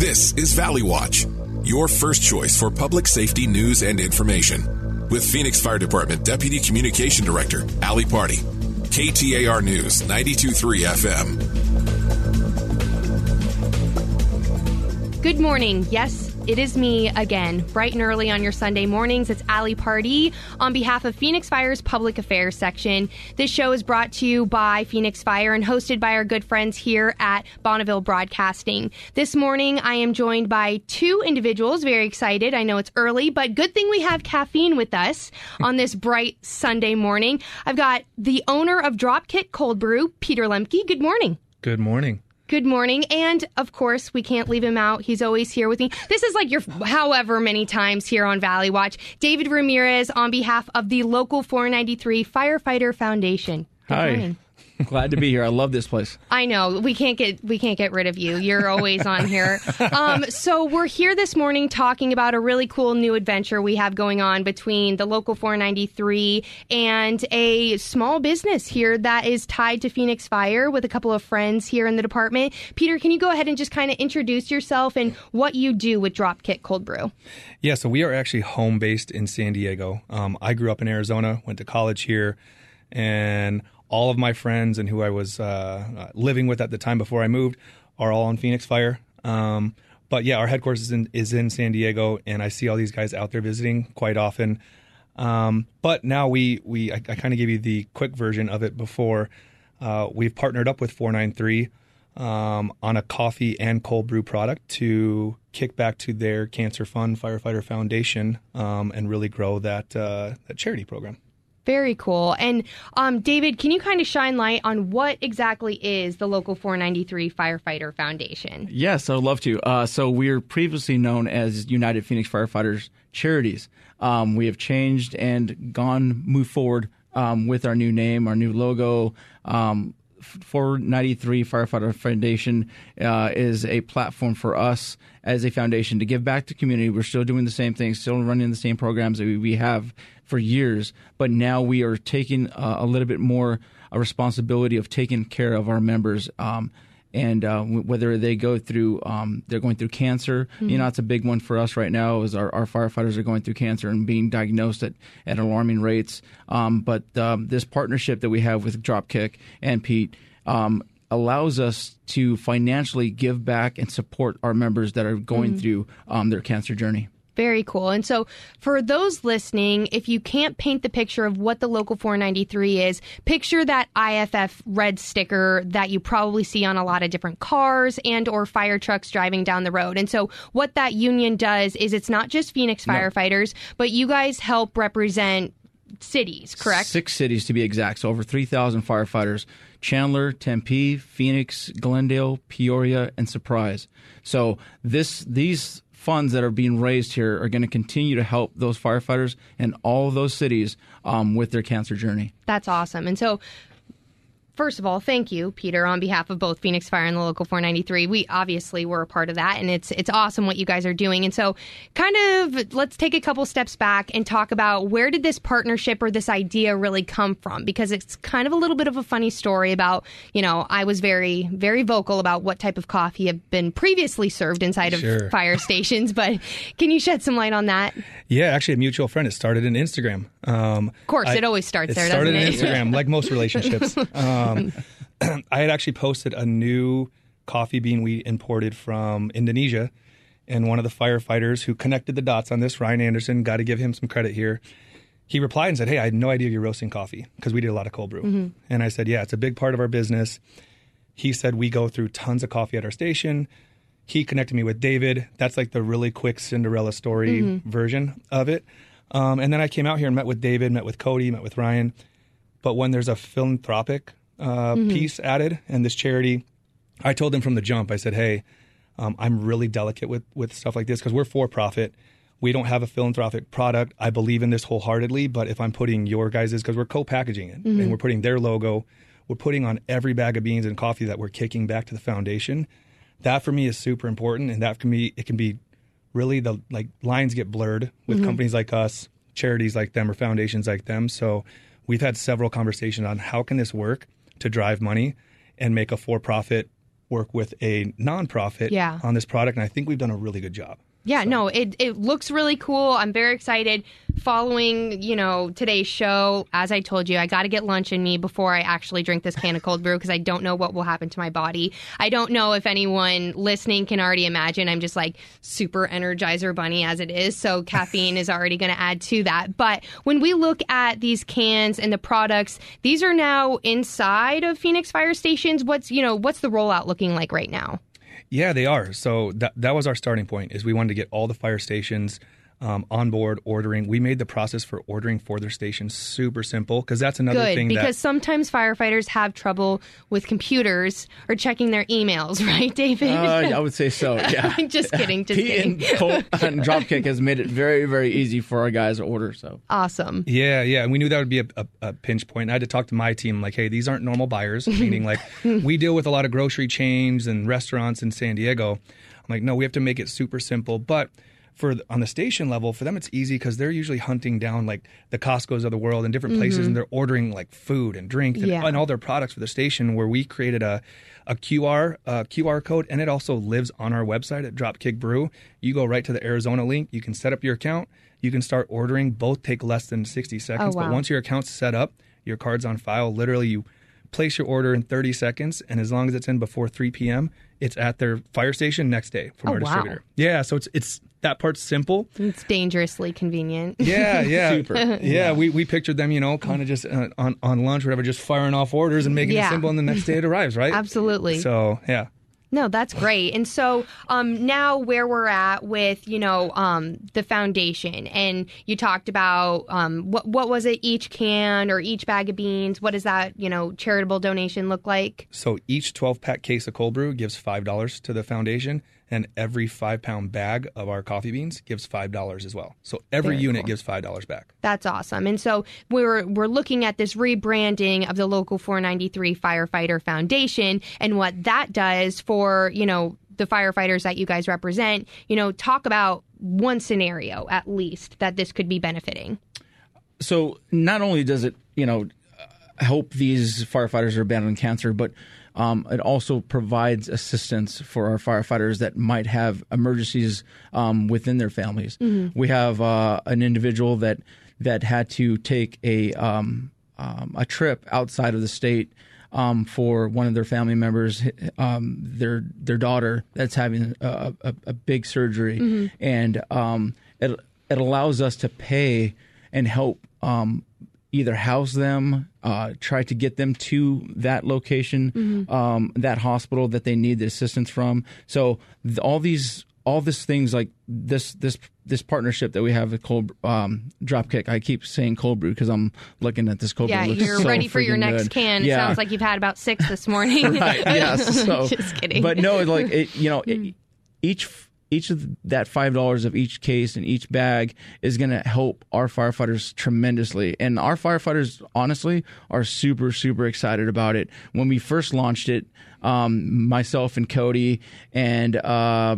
This is Valley Watch, your first choice for public safety news and information. With Phoenix Fire Department Deputy Communication Director, Ali Party. KTAR News, 923 FM. Good morning. Yes, it is me again, bright and early on your Sunday mornings. It's Ali Party on behalf of Phoenix Fire's Public Affairs section. This show is brought to you by Phoenix Fire and hosted by our good friends here at Bonneville Broadcasting. This morning, I am joined by two individuals. Very excited. I know it's early, but good thing we have caffeine with us on this bright Sunday morning. I've got the owner of Dropkick Cold Brew, Peter Lemke. Good morning. Good morning. Good morning. And of course, we can't leave him out. He's always here with me. This is like your however many times here on Valley Watch. David Ramirez on behalf of the Local 493 Firefighter Foundation. Good Hi. Morning. Glad to be here. I love this place. I know we can't get we can't get rid of you. You're always on here. Um, so we're here this morning talking about a really cool new adventure we have going on between the local 493 and a small business here that is tied to Phoenix Fire with a couple of friends here in the department. Peter, can you go ahead and just kind of introduce yourself and what you do with Dropkick Cold Brew? Yeah, so we are actually home based in San Diego. Um, I grew up in Arizona, went to college here, and all of my friends and who I was uh, uh, living with at the time before I moved are all on Phoenix Fire. Um, but yeah, our headquarters is in, is in, San Diego, and I see all these guys out there visiting quite often. Um, but now we we I, I kind of gave you the quick version of it before. Uh, we've partnered up with 493 um, on a coffee and cold brew product to kick back to their Cancer Fund Firefighter Foundation um, and really grow that uh, that charity program. Very cool. And um, David, can you kind of shine light on what exactly is the Local 493 Firefighter Foundation? Yes, I'd love to. Uh, so we are previously known as United Phoenix Firefighters Charities. Um, we have changed and gone, moved forward um, with our new name, our new logo. Um, 493 Firefighter Foundation uh, is a platform for us as a foundation to give back to community. We're still doing the same things, still running the same programs that we have for years, but now we are taking uh, a little bit more a responsibility of taking care of our members. Um, and uh, whether they go through, um, they're going through cancer. Mm-hmm. You know, it's a big one for us right now. Is our, our firefighters are going through cancer and being diagnosed at, at alarming rates. Um, but um, this partnership that we have with Dropkick and Pete um, allows us to financially give back and support our members that are going mm-hmm. through um, their cancer journey. Very cool. And so, for those listening, if you can't paint the picture of what the Local 493 is, picture that IFF red sticker that you probably see on a lot of different cars and or fire trucks driving down the road. And so, what that union does is it's not just Phoenix firefighters, no. but you guys help represent cities, correct? Six cities to be exact. So over 3,000 firefighters Chandler, Tempe, Phoenix, Glendale, Peoria, and Surprise. So this these funds that are being raised here are going to continue to help those firefighters in all those cities um, with their cancer journey. That's awesome. And so first of all, thank you, Peter, on behalf of both Phoenix Fire and the local 493. We obviously were a part of that, and it's it's awesome what you guys are doing. And so, kind of, let's take a couple steps back and talk about where did this partnership or this idea really come from? Because it's kind of a little bit of a funny story about, you know, I was very very vocal about what type of coffee have been previously served inside of sure. fire stations, but can you shed some light on that? Yeah, actually, a mutual friend. It started in Instagram. Um, of course, I, it always starts it there. Started in Instagram, like most relationships. Um, I had actually posted a new coffee bean we imported from Indonesia, and one of the firefighters who connected the dots on this, Ryan Anderson, got to give him some credit here. He replied and said, "Hey, I had no idea you're roasting coffee because we did a lot of cold brew." Mm-hmm. And I said, "Yeah, it's a big part of our business." He said, "We go through tons of coffee at our station." He connected me with David. That's like the really quick Cinderella story mm-hmm. version of it. Um, and then I came out here and met with David, met with Cody, met with Ryan. But when there's a philanthropic uh, mm-hmm. piece added and this charity, I told them from the jump, I said, hey, um, I'm really delicate with, with stuff like this because we're for profit. We don't have a philanthropic product. I believe in this wholeheartedly, but if I'm putting your guys' because we're co-packaging it mm-hmm. and we're putting their logo, we're putting on every bag of beans and coffee that we're kicking back to the foundation. That for me is super important, and that can be it can be really the like lines get blurred with mm-hmm. companies like us, charities like them, or foundations like them. So we've had several conversations on how can this work to drive money and make a for-profit work with a nonprofit Yeah. on this product, and I think we've done a really good job. Yeah, no, it, it looks really cool. I'm very excited following, you know, today's show. As I told you, I got to get lunch in me before I actually drink this can of cold brew because I don't know what will happen to my body. I don't know if anyone listening can already imagine. I'm just like super energizer bunny as it is. So caffeine is already going to add to that. But when we look at these cans and the products, these are now inside of Phoenix fire stations. What's, you know, what's the rollout looking like right now? Yeah, they are. So that that was our starting point. Is we wanted to get all the fire stations um, on board ordering. We made the process for ordering for their stations super simple because that's another Good, thing because that sometimes firefighters have trouble with computers or checking their emails, right, David? Uh, I would say so. Yeah. just kidding, just Pete kidding. and, Colt and Dropkick has made it very, very easy for our guys to order. So Awesome. Yeah, yeah, and we knew that would be a, a, a pinch point. I had to talk to my team, like, hey, these aren't normal buyers. meaning, like, we deal with a lot of grocery chains and restaurants in San Diego. I'm like, no, we have to make it super simple. But for the- on the station level, for them, it's easy because they're usually hunting down like the Costco's of the world and different places, and they're ordering like food and drink and, Yeah. and all their products for the station. Where we created a a QR uh, QR code, and it also lives on our website at Dropkick Brew. You go right to the Arizona link. You can set up your account. You can start ordering. Both take less than 60 seconds. Oh, wow. But once your account's set up, your card's on file. Literally, you place your order in 30 seconds, and as long as it's in before 3 p.m., it's at their fire station next day from Oh, our wow. distributor. Yeah, so it's it's that part's simple. It's dangerously convenient. Yeah, yeah, Super. Yeah, we, we pictured them, you know, kind of just uh, on on lunch, whatever, just firing off orders and making Yeah. it simple, and the next day it arrives, right? Absolutely. So yeah. No, that's great. And so um, now where we're at with you know um, the foundation, and you talked about um, what what was it each can or each bag of beans? What does that you know charitable donation look like? So each 12 pack case of cold brew gives $5 to the foundation, and every five pound bag of our coffee beans gives $5 as well. So every Very unit cool. gives $5 back. That's awesome. And so we're we're looking at this rebranding of the local 493 firefighter foundation and what that does for, you know, the firefighters that you guys represent. You know, talk about one scenario at least that this could be benefiting. so not only does it you know help these firefighters who are battling cancer, but um, it also provides assistance for our firefighters that might have emergencies um, within their families. We have uh, an individual that that had to take a um, um, a trip outside of the state um, for one of their family members, um, their their daughter that's having a, a, a big surgery, and um, it it allows us to pay and help um, either house them, uh, try to get them to that location, um, that hospital that they need the assistance from. So th- all these, all these things like this, this, this partnership that we have with Cold um, Dropkick. I keep saying Cold Brew because I'm looking at this Cold Yeah, Brew. Looks you're so ready for your next good. can. Yeah. It sounds like you've had about six this morning. right. Yes. So, Just kidding. But no, like it, you know, it, each each of that five dollars of each case and each bag is going to help our firefighters tremendously. And our firefighters, honestly, are super super excited about it. When we first launched it, um, myself and Cody and. Uh,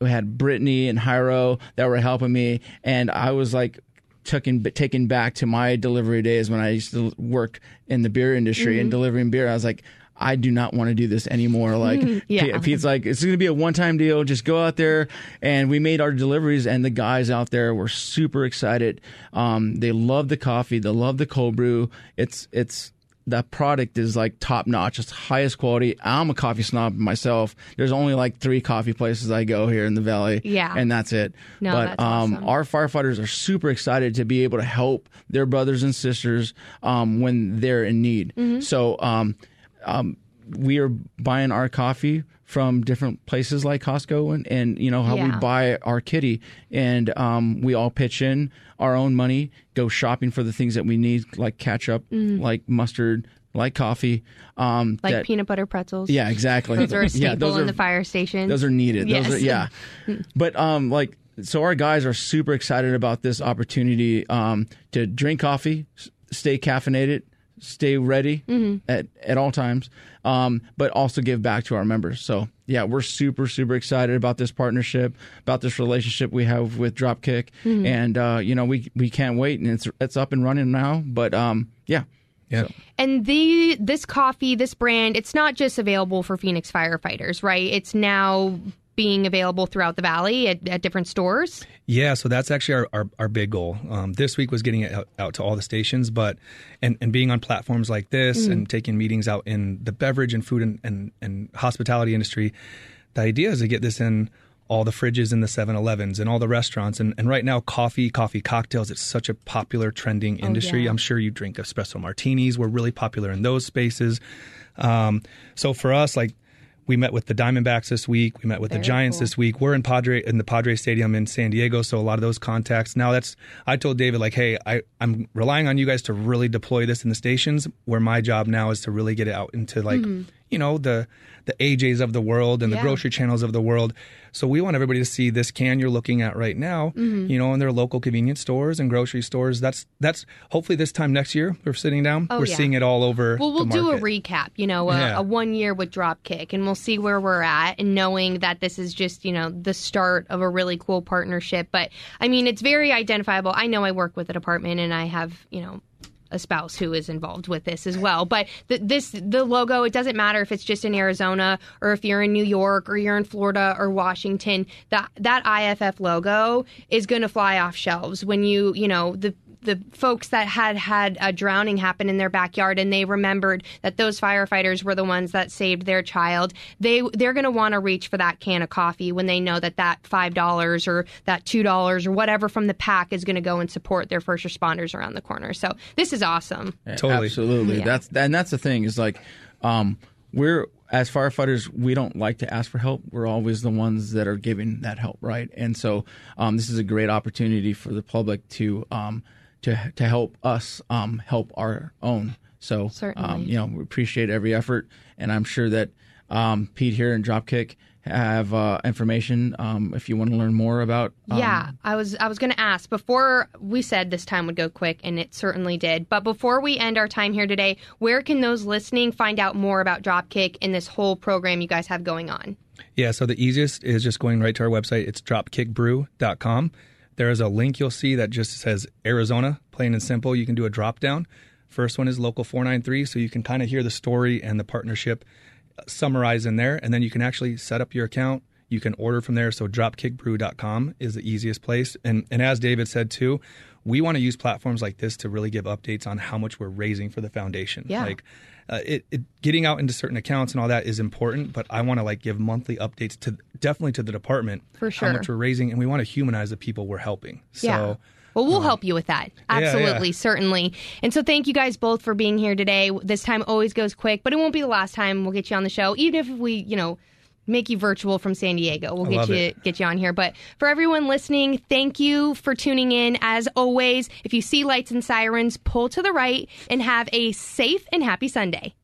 we had Brittany and Hyro that were helping me, and I was like taken taken back to my delivery days when I used to work in the beer industry and delivering beer. I was like. I do not want to do this anymore. Like Yeah. Pete's like, it's going to be a one time deal. Just go out there, and we made our deliveries, and the guys out there were super excited. Um, they love the coffee. They love the cold brew. It's it's that product is like top notch. It's highest quality. I'm a coffee snob myself. There's only like three coffee places I go here in the valley. Yeah. and that's it. No, but that's um, awesome. our firefighters are super excited to be able to help their brothers and sisters um, when they're in need. Mm-hmm. So um, um, we are buying our coffee from different places like Costco and, and you know how we buy our kitty and um, we all pitch in our own money, go shopping for the things that we need like ketchup, like mustard, like coffee. Um, like that- peanut butter pretzels. yeah, exactly. Those are a yeah, staple those in are the fire station. those are needed. Yes. Those are, yeah. but um, like so, our guys are super excited about this opportunity um, to drink coffee, stay caffeinated, stay ready at at all times, um, but also give back to our members. So yeah, we're super super excited about this partnership, about this relationship we have with Dropkick, and uh, you know we we can't wait, and it's it's up and running now. But um, yeah. Yeah. And the this coffee, this brand, it's not just available for Phoenix firefighters, right? It's now being available throughout the valley at, at different stores. Yeah, so that's actually our, our, our big goal. Um, this week was getting it out, out, to all the stations, but and, and being on platforms like this Mm. and taking meetings out in the beverage and food and, and, and hospitality industry, the idea is to get this in all the fridges in the 7-Elevens and all the restaurants. And, and right now, coffee, coffee cocktails, it's such a popular trending industry. Oh, yeah. I'm sure you drink espresso martinis. We're really popular in those spaces. Um, so for us, like we met with the Diamondbacks this week. We met with the Giants cool. this week. We're in Padre in the Padre Stadium in San Diego, so a lot of those contacts. Now that's I told David like, hey, I I'm relying on you guys to really deploy this in the stations. Where my job now is to really get it out into like mm-hmm. You know the the AJs of the world and. Yeah. the grocery channels of the world. So we want everybody to see this can you're looking at right now, Mm-hmm. you know, in their local convenience stores and grocery stores. That's that's hopefully this time next year we're sitting down, Oh, we're yeah. seeing it all over. Well, we'll do a recap, you know, a, Yeah. a one year with Dropkick, and we'll see where we're at, and knowing that this is just, you know, the start of a really cool partnership. But I mean, it's very identifiable. I know I work with a department, and I have, you know, a spouse who is involved with this as well. But this, the logo, it doesn't matter if it's just in Arizona or if you're in New York or you're in Florida or Washington. That that IFF logo is going to fly off shelves when you, you know, the the folks that had had a drowning happen in their backyard and they remembered that those firefighters were the ones that saved their child they they're going to want to reach for that can of coffee when they know that that $5 or that $2 or whatever from the pack is going to go and support their first responders around the corner so this is awesome Totally. Absolutely. Yeah. That's and that's the thing is like um, we're as firefighters we don't like to ask for help. We're always the ones that are giving that help, right? And so um, this is a great opportunity for the public to um, to to help us um, help our own. So Certainly. um, you know we appreciate every effort, and I'm sure that um, Pete here and Dropkick have uh, information um, if you want to learn more about. Um, yeah, I was I was going to ask before we said this time would go quick, and it certainly did. But before we end our time here today, where can those listening find out more about Dropkick and this whole program you guys have going on? Yeah, so the easiest is just going right to our website. It's dropkickbrew.com. There is a link you'll see that just says Arizona, plain and simple. You can do a drop down. First one is local 493, so you can kind of hear the story and the partnership summarized in there. And then you can actually set up your account. You can order from there. So dropkickbrew.com is the easiest place. And, and as David said too, we want to use platforms like this to really give updates on how much we're raising for the foundation. Yeah. Like uh, it, it getting out into certain accounts and all that is important, but I want to like give monthly updates to definitely to the department For sure. how much we're raising, and we want to humanize the people we're helping. So yeah. Well, we'll help you with that. yeah. Absolutely, certainly. And so, thank you guys both for being here today. This time always goes quick, but it won't be the last time we'll get you on the show, even if we, you know, make you virtual from San Diego. We'll get you it. get you on here. But for everyone listening, thank you for tuning in. As always, if you see lights and sirens, pull to the right and have a safe and happy Sunday.